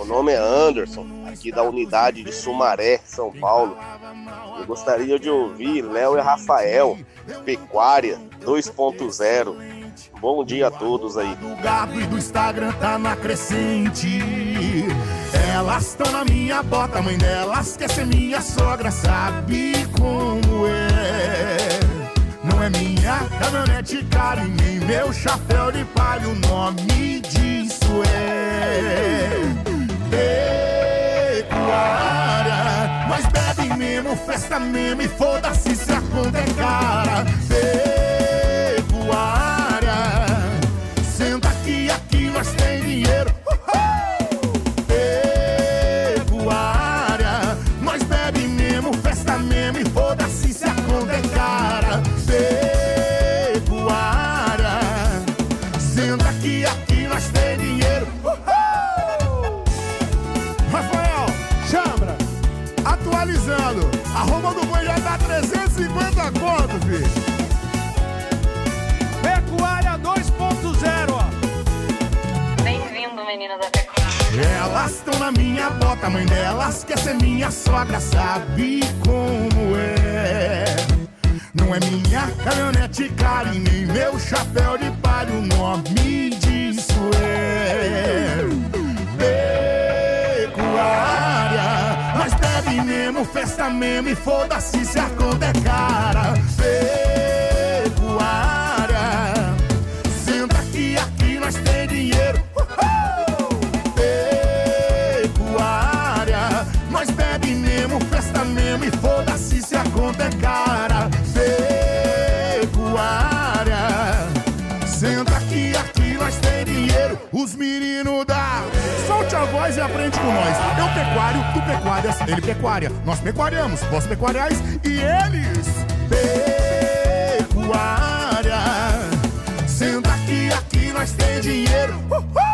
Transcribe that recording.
Meu nome é Anderson, aqui da unidade de Sumaré, São Paulo. Eu gostaria de ouvir Léo e Rafael, Pecuária 2.0. Bom dia a todos aí. Do gado e do Instagram tá na crescente. Elas estão na minha bota, mãe delas quer ser minha sogra, sabe como é? Não é minha caminhonete cara e nem meu chapéu de palha, o nome disso é mesmo, festa mesmo e foda-se se a conta é cara. Pecuária. Senta aqui, aqui nós tem dinheiro. Uhul! Pecuária. Nós bebe mesmo, festa mesmo e foda-se se a conta é cara. Pecuária. Senta aqui, aqui atualizando. A roupa do boi já dá 350 conto, filho. Pecuária 2.0, ó. Bem-vindo, menino da pecuária. Elas estão na minha bota, mãe delas quer ser minha sogra, sabe como é? Não é minha caminhonete cara e nem meu chapéu de palha, o nome festa mesmo e foda-se se a conta é cara. Pecuária. Senta aqui, aqui nós tem dinheiro. Uhul! Pecuária. Nós bebe mesmo, festa mesmo e foda-se se a conta é cara. Pecuária. Senta aqui, aqui nós tem dinheiro. Os meninos da. Solte a voz e aprende com nós. Eu pecuário, tu pecuárias, ele pecuária. Nós pecuariamos, vós pecuariais e eles. Pecuária. Senta aqui, aqui nós tem dinheiro. Uhul!